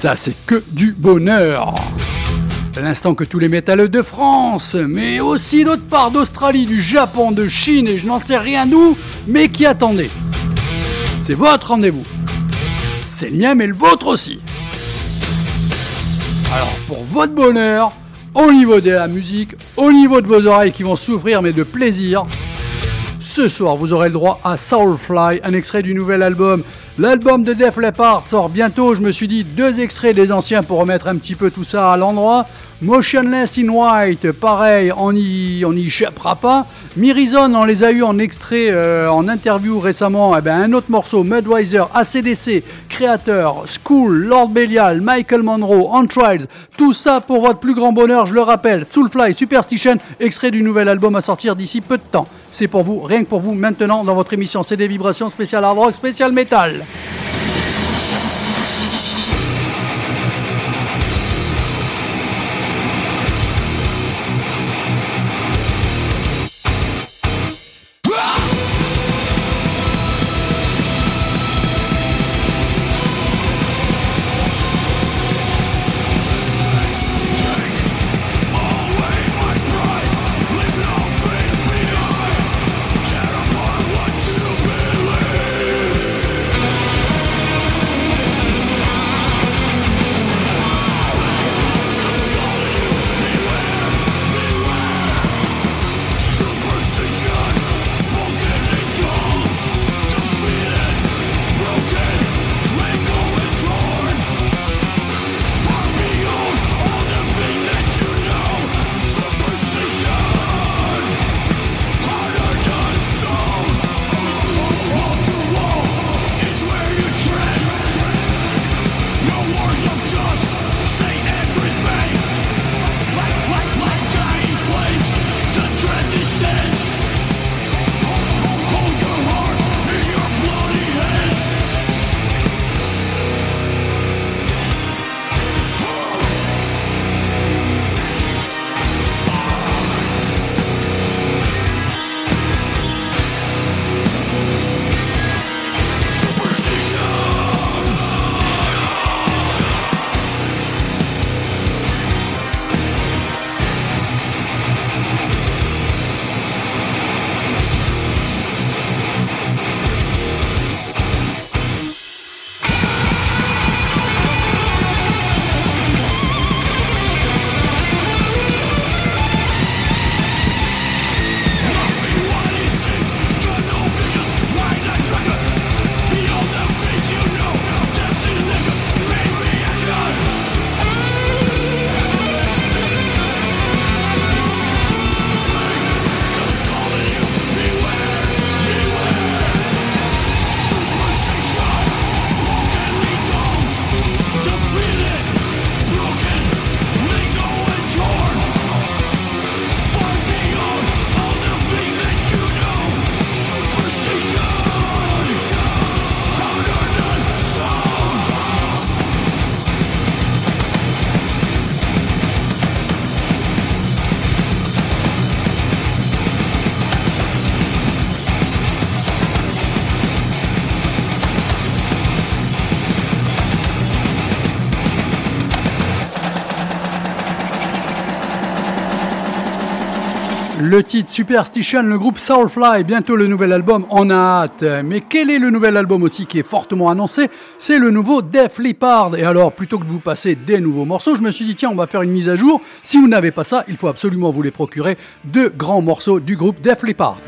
Ça, c'est que du bonheur. L'instant que tous les métalleux de France, mais aussi d'autre part d'Australie, du Japon, de Chine et je n'en sais rien d'où, mais qui attendez? C'est votre rendez-vous. C'est le mien, mais le vôtre aussi. Alors, pour votre bonheur, au niveau de la musique, au niveau de vos oreilles qui vont souffrir, mais de plaisir, ce soir, vous aurez le droit à Soulfly, un extrait du nouvel album. L'album de Def Leppard sort bientôt. Je me suis dit deux extraits des anciens pour remettre un petit peu tout ça à l'endroit. Motionless in White, pareil, on n'y on y échappera pas. Mirizon, on les a eu en extrait, euh, en interview récemment. Eh ben, un autre morceau, Mudweiser, ACDC, Créateur, School, Lord Belial, Michael Monroe, On Trials. Tout ça pour votre plus grand bonheur, je le rappelle. Soulfly, Superstition, extrait du nouvel album à sortir d'ici peu de temps. C'est pour vous, rien que pour vous, maintenant dans votre émission C'est des vibrations spéciales hard rock, spécial métal. Le titre Superstition, le groupe Soulfly, bientôt le nouvel album, on a hâte. Mais quel est le nouvel album aussi qui est fortement annoncé? C'est le nouveau Def Leppard. Et alors, plutôt que de vous passer des nouveaux morceaux, je me suis dit, tiens, on va faire une mise à jour. Si vous n'avez pas ça, il faut absolument vous les procurer. Deux grands morceaux du groupe Def Leppard.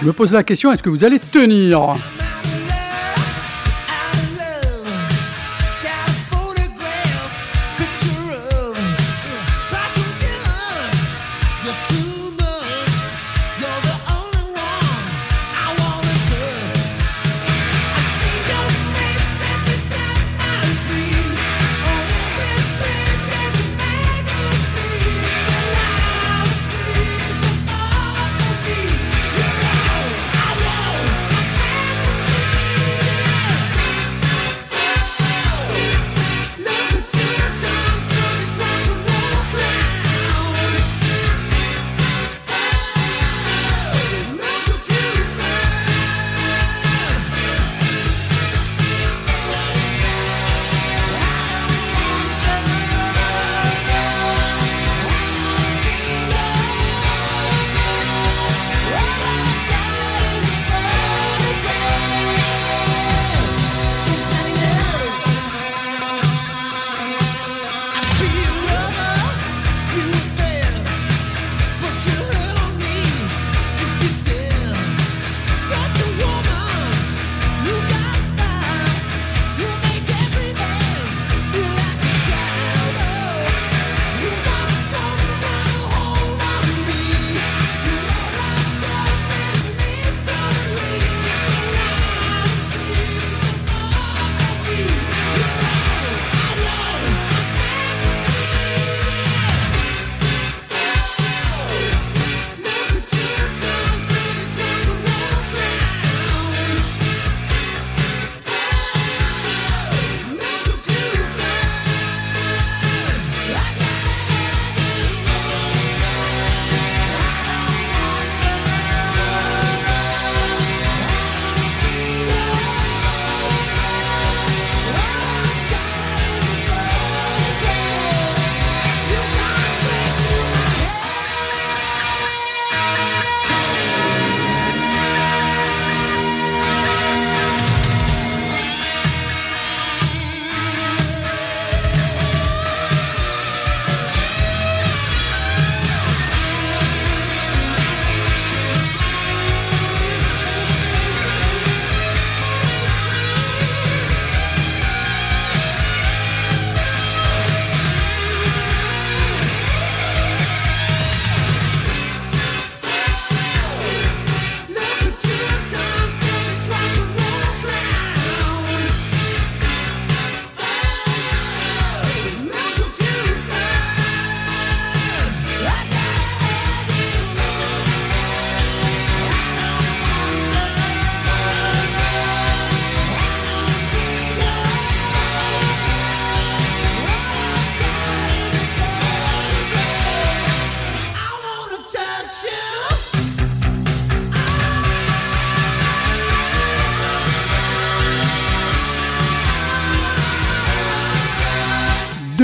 Je me pose la question, est-ce que vous allez tenir?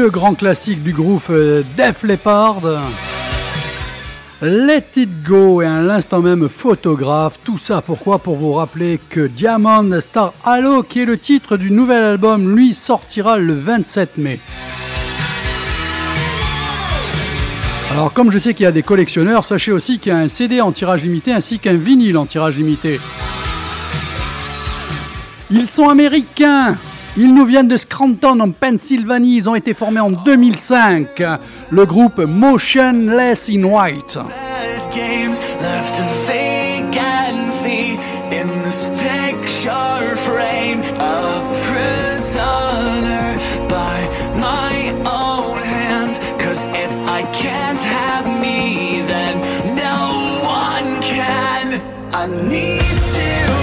Deux grands classiques du groupe euh, Def Leppard. Let It Go et à l'instant même Photographe. Tout ça pourquoi? Pour vous rappeler que Diamond Star Halo, qui est le titre du nouvel album, lui sortira le 27 mai. Alors comme je sais qu'il y a des collectionneurs, sachez aussi qu'il y a un CD en tirage limité ainsi qu'un vinyle en tirage limité. Ils sont américains ils nous viennent de Scranton en Pennsylvanie. Ils ont été formés en 2005. Le groupe Motionless in White. I need to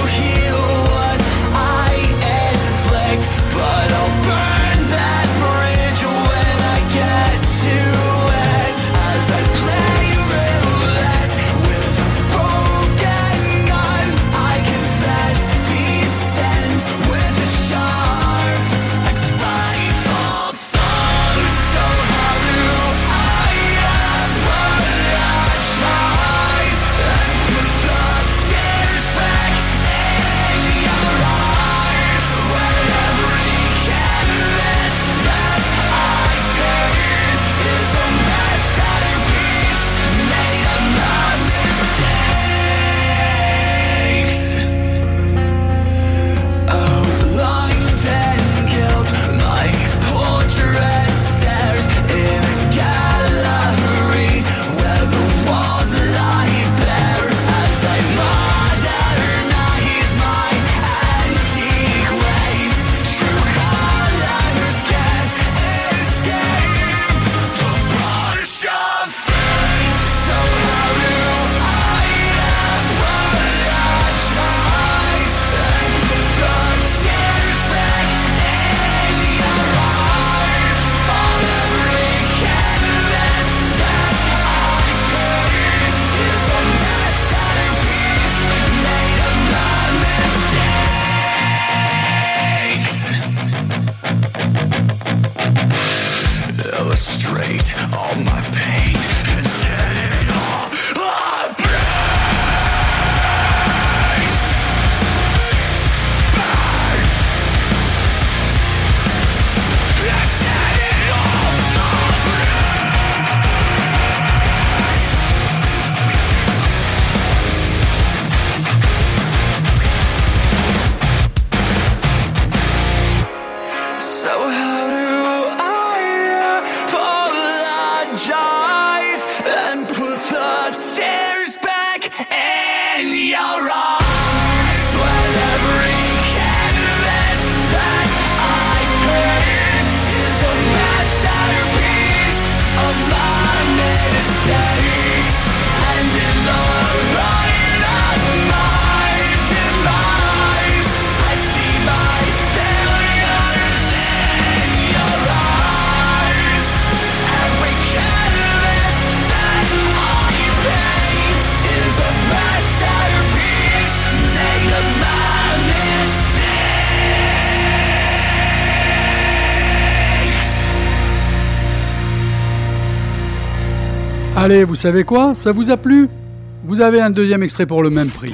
apologize and put the tears. Allez, vous savez quoi? Ça vous a plu? Vous avez un deuxième extrait pour le même prix.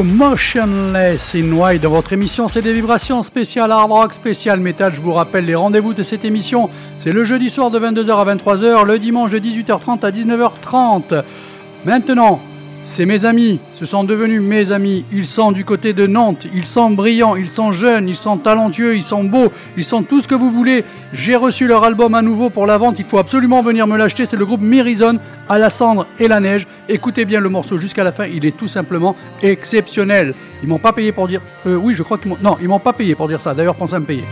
Motionless in White dans votre émission. C'est des vibrations spéciales hard rock, spécial metal. Je vous rappelle les rendez-vous de cette émission. C'est le jeudi soir de 22h à 23h, le dimanche de 18h30 à 19h30. Maintenant, c'est mes amis, ce sont devenus mes amis. Ils sont du côté de Nantes, ils sont brillants, ils sont jeunes, ils sont talentueux, ils sont beaux, ils sont tout ce que vous voulez. J'ai reçu leur album à nouveau pour la vente, il faut absolument venir me l'acheter. C'est le groupe Mirison à la cendre et la neige. Écoutez bien le morceau jusqu'à la fin, il est tout simplement exceptionnel. Ils m'ont pas payé pour dire. Euh, oui, je crois qu'ils m'ont. Non, ils m'ont pas payé pour dire ça. D'ailleurs, pensez à me payer.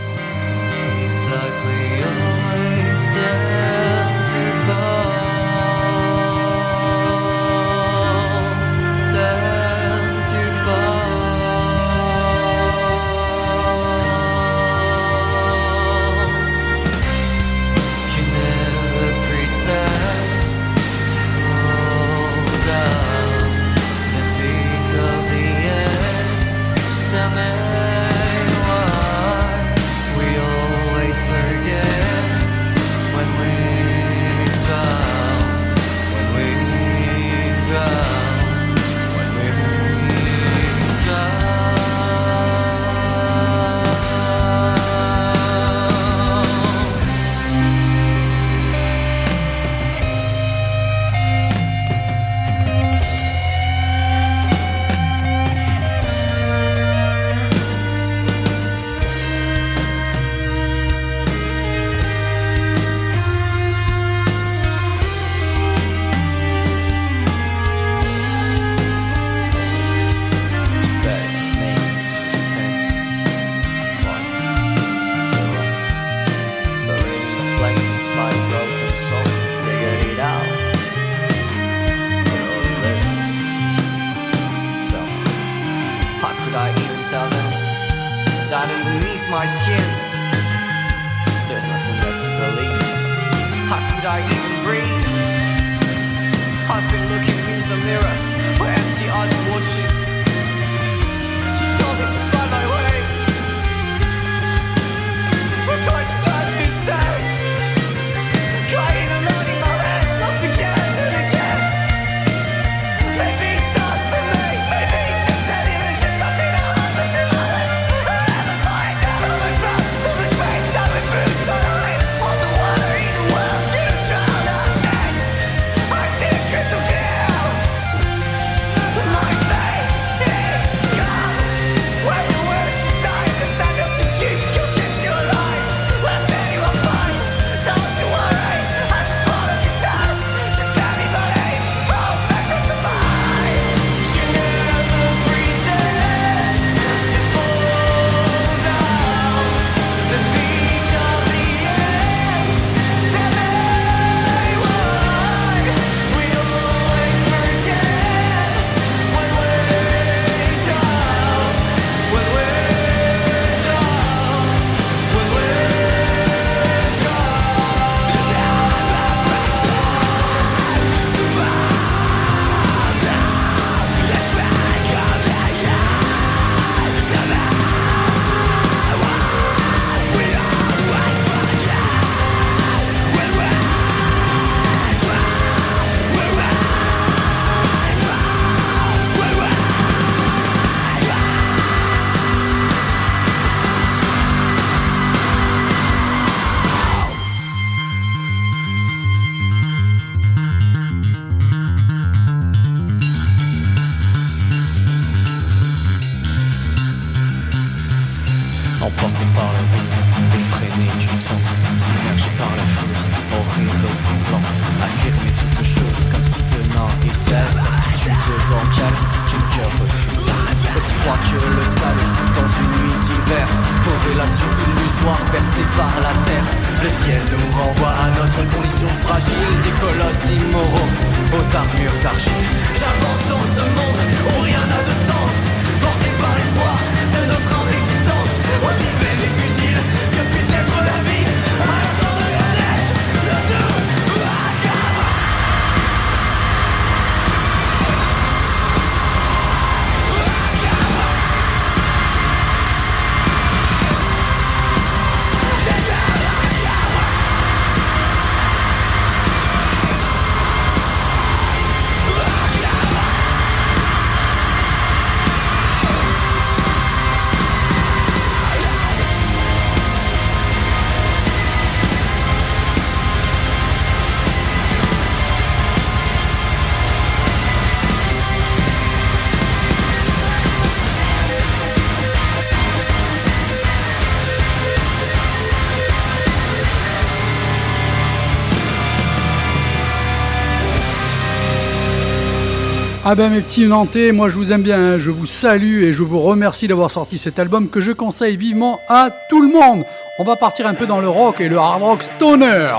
Ah ben mes petits Nantais, moi je vous aime bien, hein. je vous salue et je vous remercie d'avoir sorti cet album que je conseille vivement à tout le monde. On va partir un peu dans le rock et le hard rock stoner.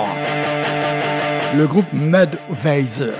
Le groupe Mudvayser.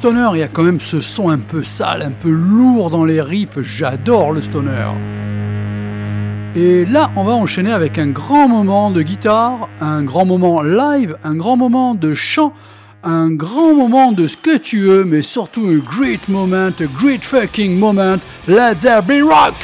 Stoner, il y a quand même ce son un peu sale, un peu lourd dans les riffs. J'adore le stoner. Et là, on va enchaîner avec un grand moment de guitare, un grand moment live, un grand moment de chant, un grand moment de ce que tu veux, mais surtout un great moment, a great fucking moment. Let there be rock!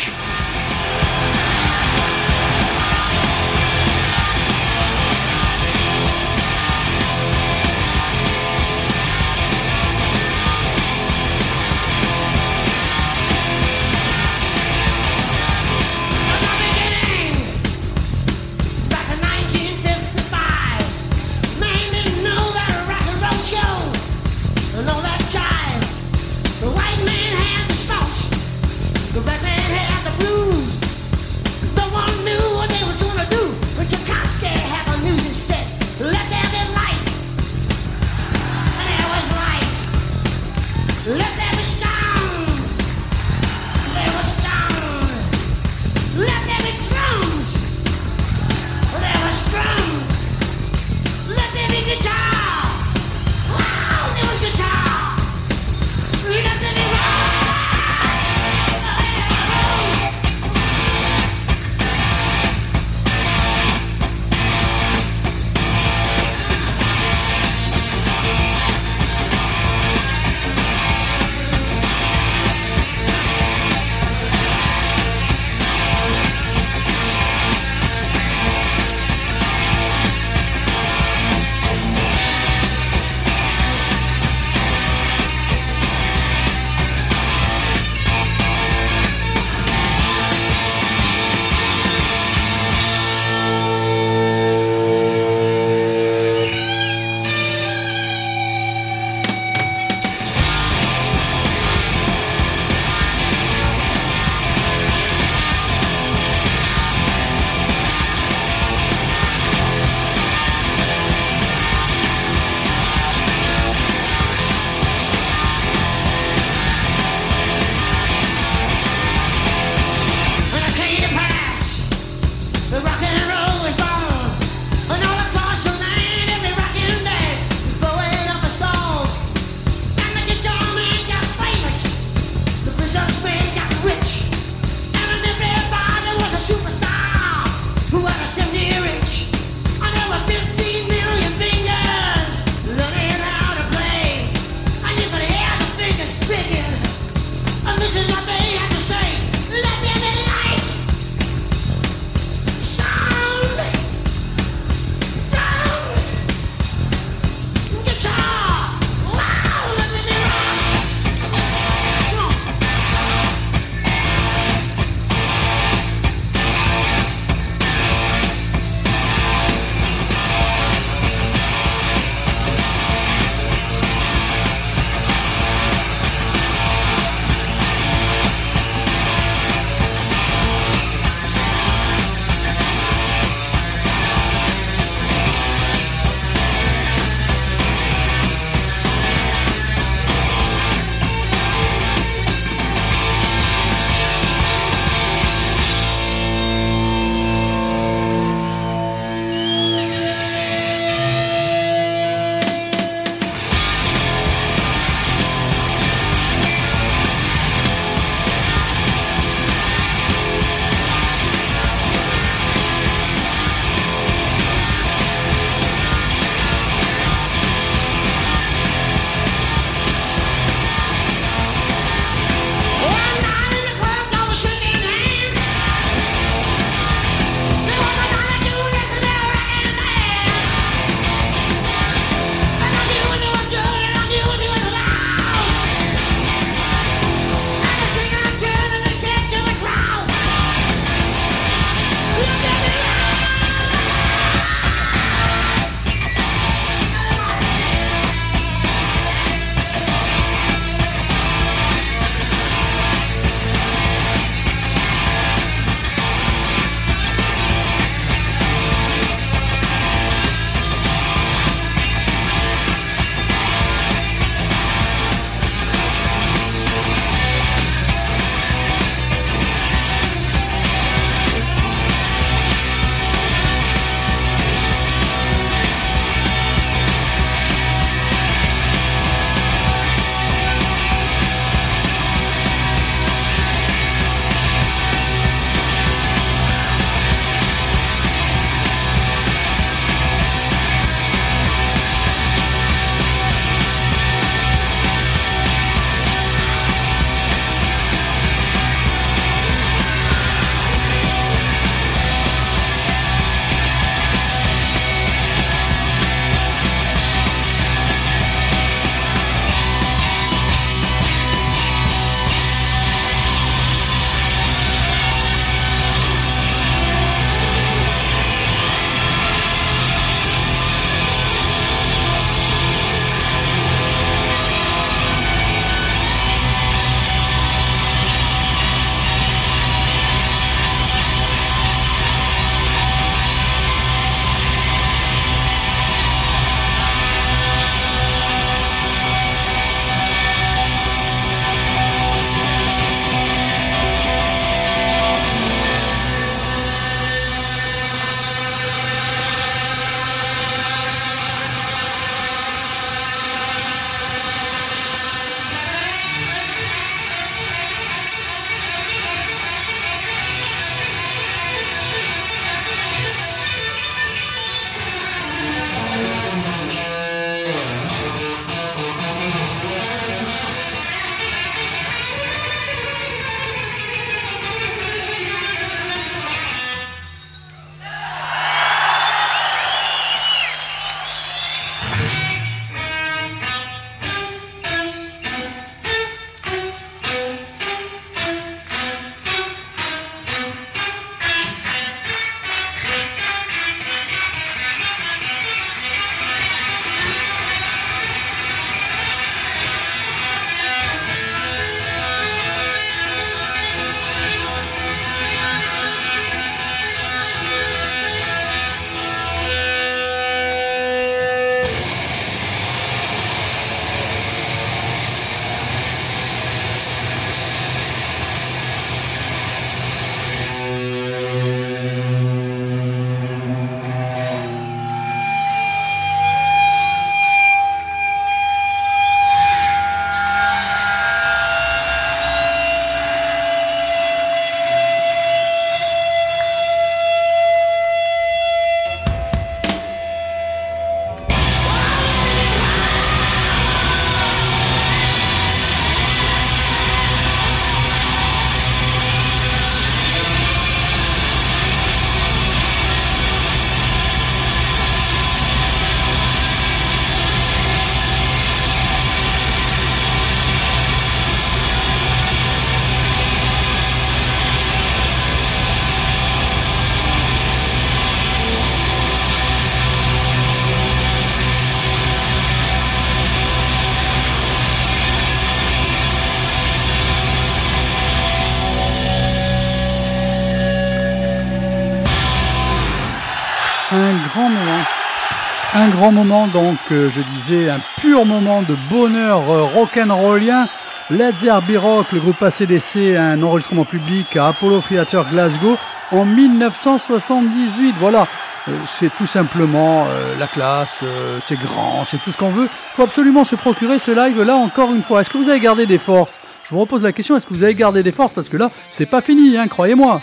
Grand moment, donc, euh, je disais, un pur moment de bonheur euh, rock'n'rollien. Led Zeppelin Rock, le groupe ACDC, un enregistrement public à Apollo Theatre Glasgow en 1978. Voilà, euh, c'est tout simplement la classe, c'est grand, c'est tout ce qu'on veut. Il faut absolument se procurer ce live là encore une fois. Est-ce que vous avez gardé des forces? Je vous repose la question, est-ce que vous avez gardé des forces? Parce que là, c'est pas fini, hein, croyez-moi.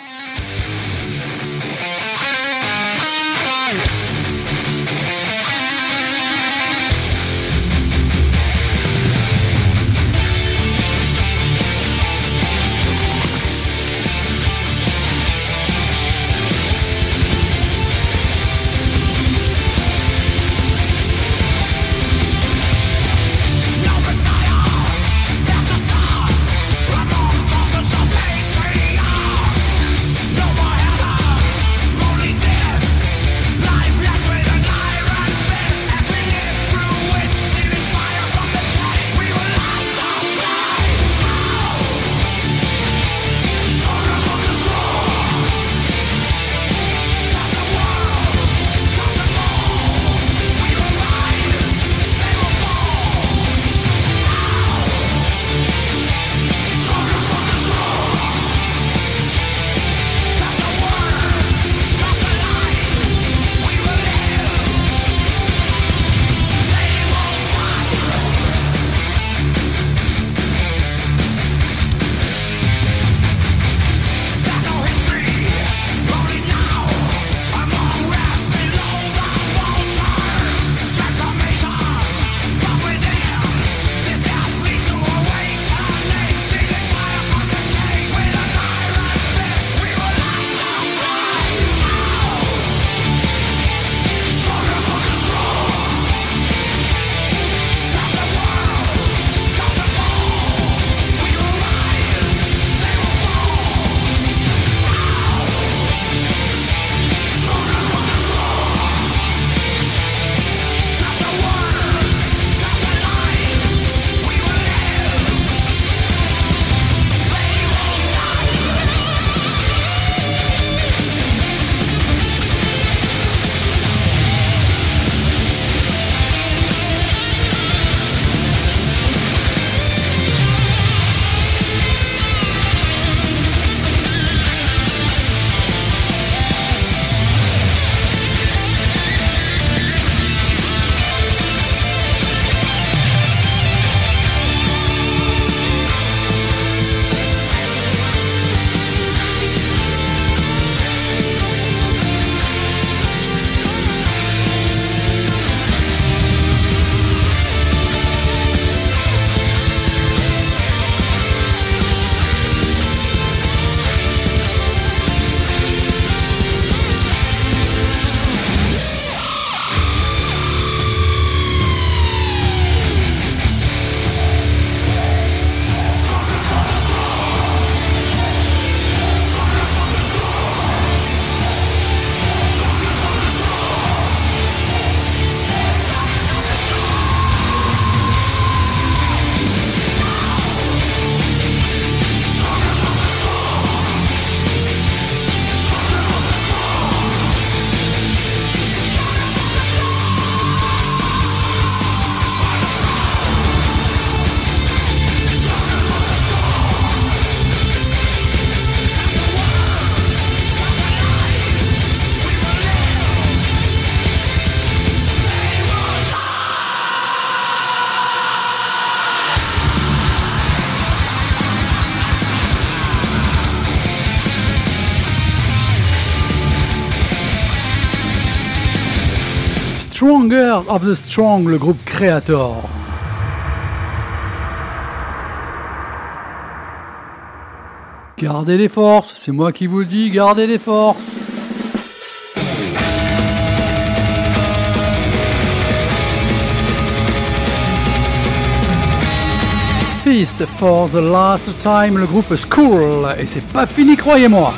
Of the Strong, le groupe Creator. Gardez les forces, c'est moi qui vous le dis, gardez les forces. Feast for the last time, le groupe School, et c'est pas fini, croyez-moi.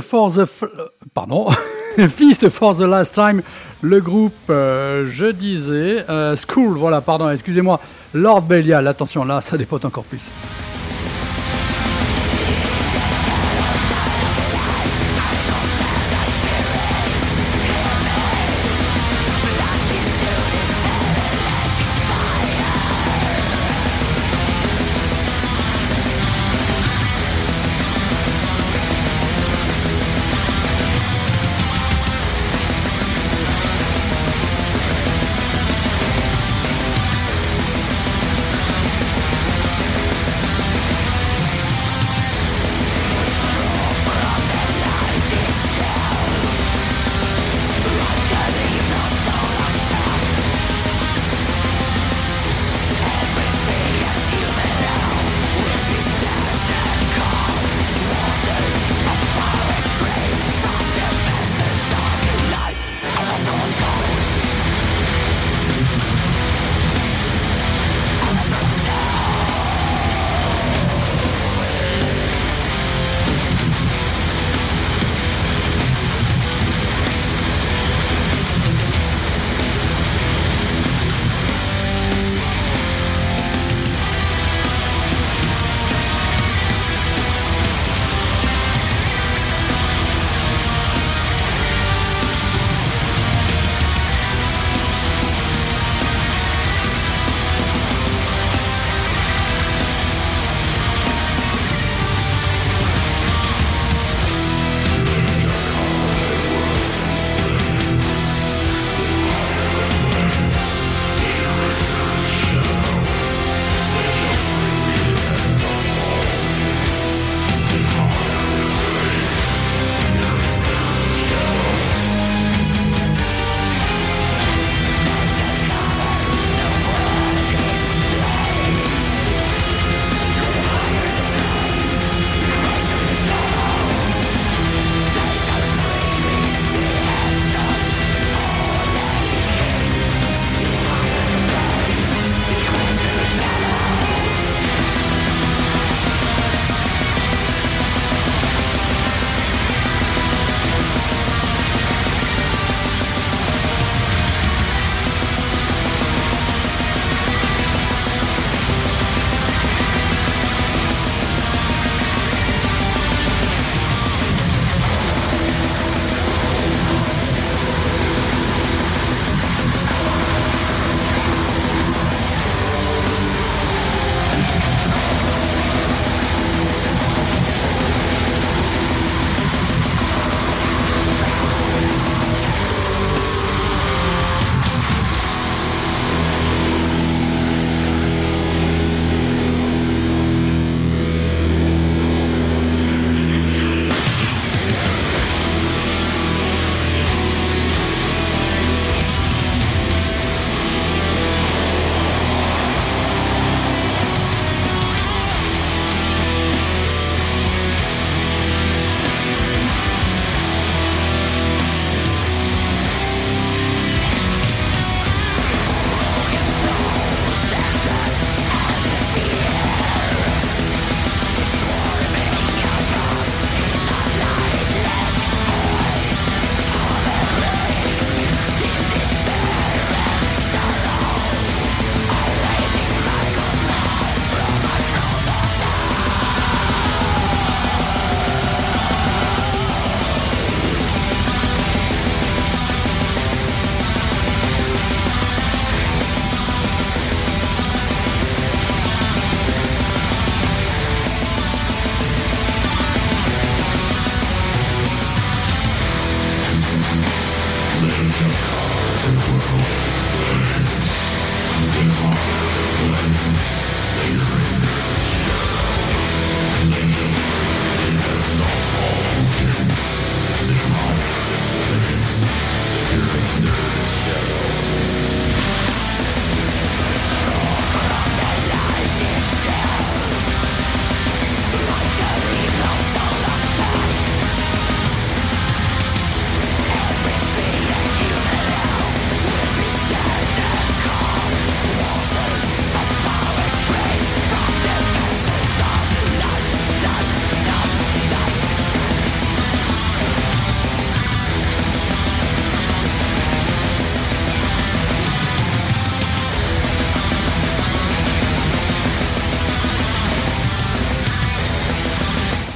For the... Euh, Pardon. For the Last Time, le groupe, euh, je disais, euh, School, voilà, pardon, excusez-moi, Lord Belial, attention, là, ça dépote encore plus.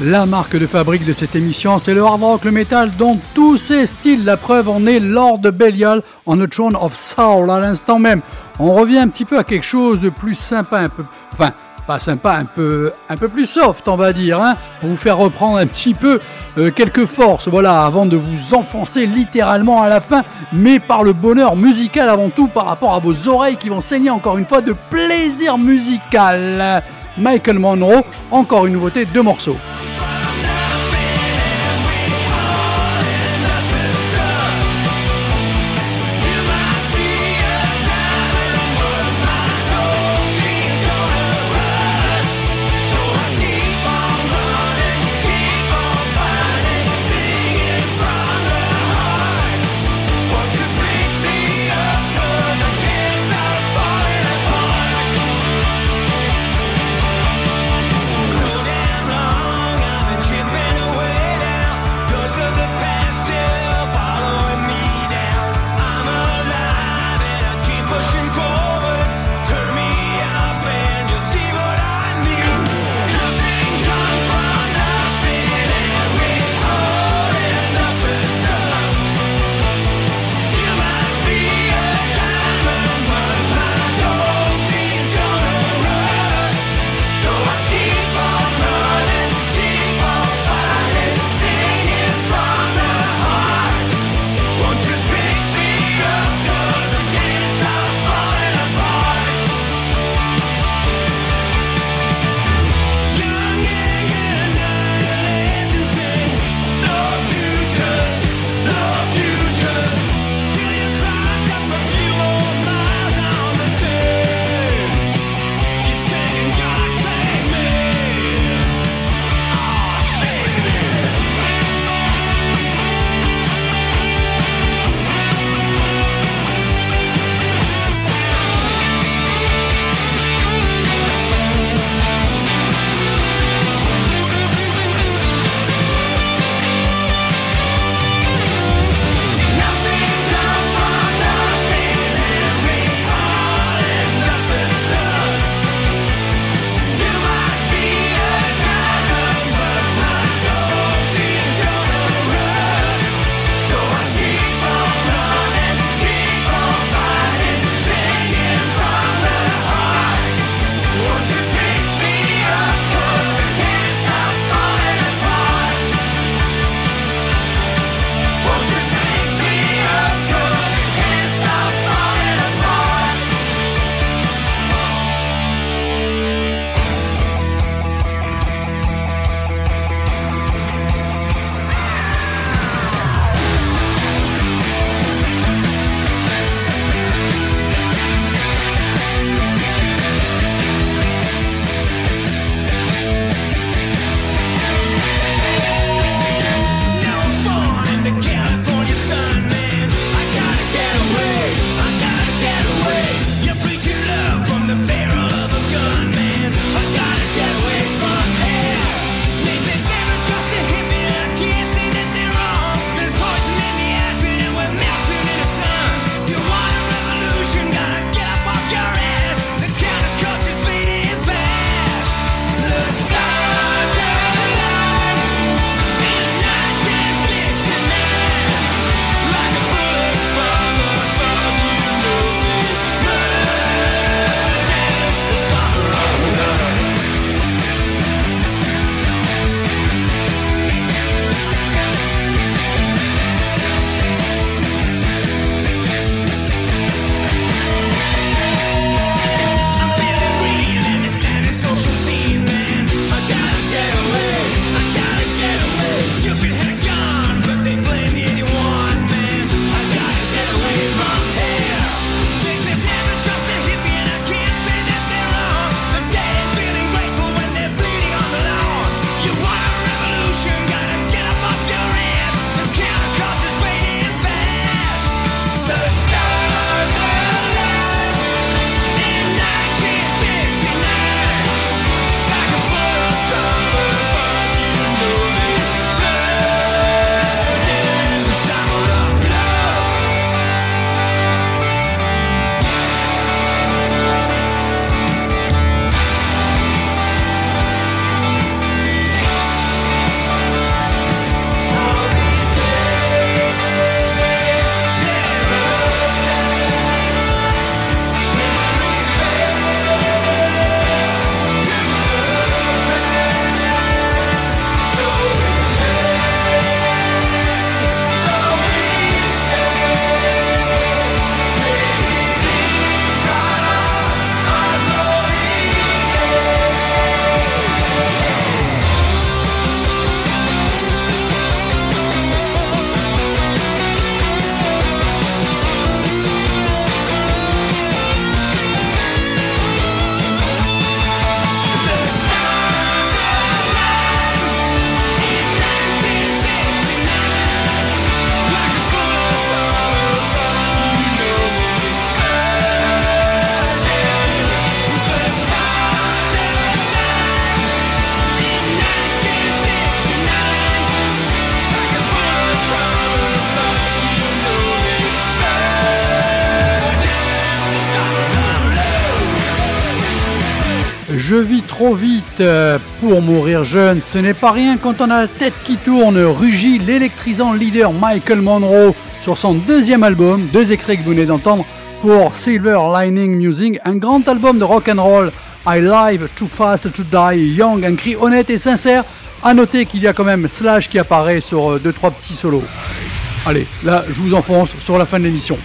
La marque de fabrique de cette émission, c'est le hard rock, le metal, dans tous ses styles. La preuve en est Lord Belial en The Throne of Soul à l'instant même. On revient un petit peu à quelque chose de plus sympa, un peu, enfin, pas sympa, un peu, un peu plus soft, on va dire, hein, pour vous faire reprendre un petit peu euh, quelques forces, voilà, avant de vous enfoncer littéralement à la fin, mais par le bonheur musical avant tout, par rapport à vos oreilles qui vont saigner encore une fois de plaisir musical. Michael Monroe, encore une nouveauté, deux morceaux. Euh, pour mourir jeune. Ce n'est pas rien quand on a la tête qui tourne. Rugit l'électrisant leader Michael Monroe sur son deuxième album. Deux extraits que vous venez d'entendre pour Silver Lining Music, un grand album de rock and roll. I live too fast to die, young, un cri honnête et sincère. À noter qu'il y a quand même Slash qui apparaît sur euh, deux trois petits solos. Allez, là je vous enfonce sur la fin de l'émission.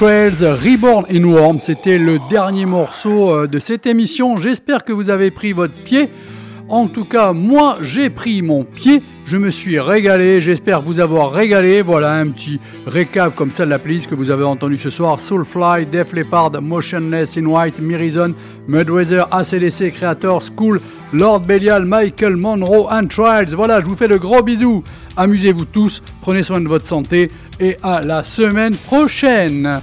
Entrails Reborn in Warm, c'était le dernier morceau euh, de cette émission. J'espère que vous avez pris votre pied. En tout cas, moi, j'ai pris mon pied. Je me suis régalé. J'espère vous avoir régalé. Voilà un petit récap comme ça de la playlist que vous avez entendu ce soir. Soulfly, Def Leppard, Motionless in White, Mirizon, Mudweather, ACDC, Creator, School, Lord Belial, Michael Monroe, and Trials. Voilà, je vous fais de gros bisous. Amusez-vous tous, prenez soin de votre santé et à la semaine prochaine.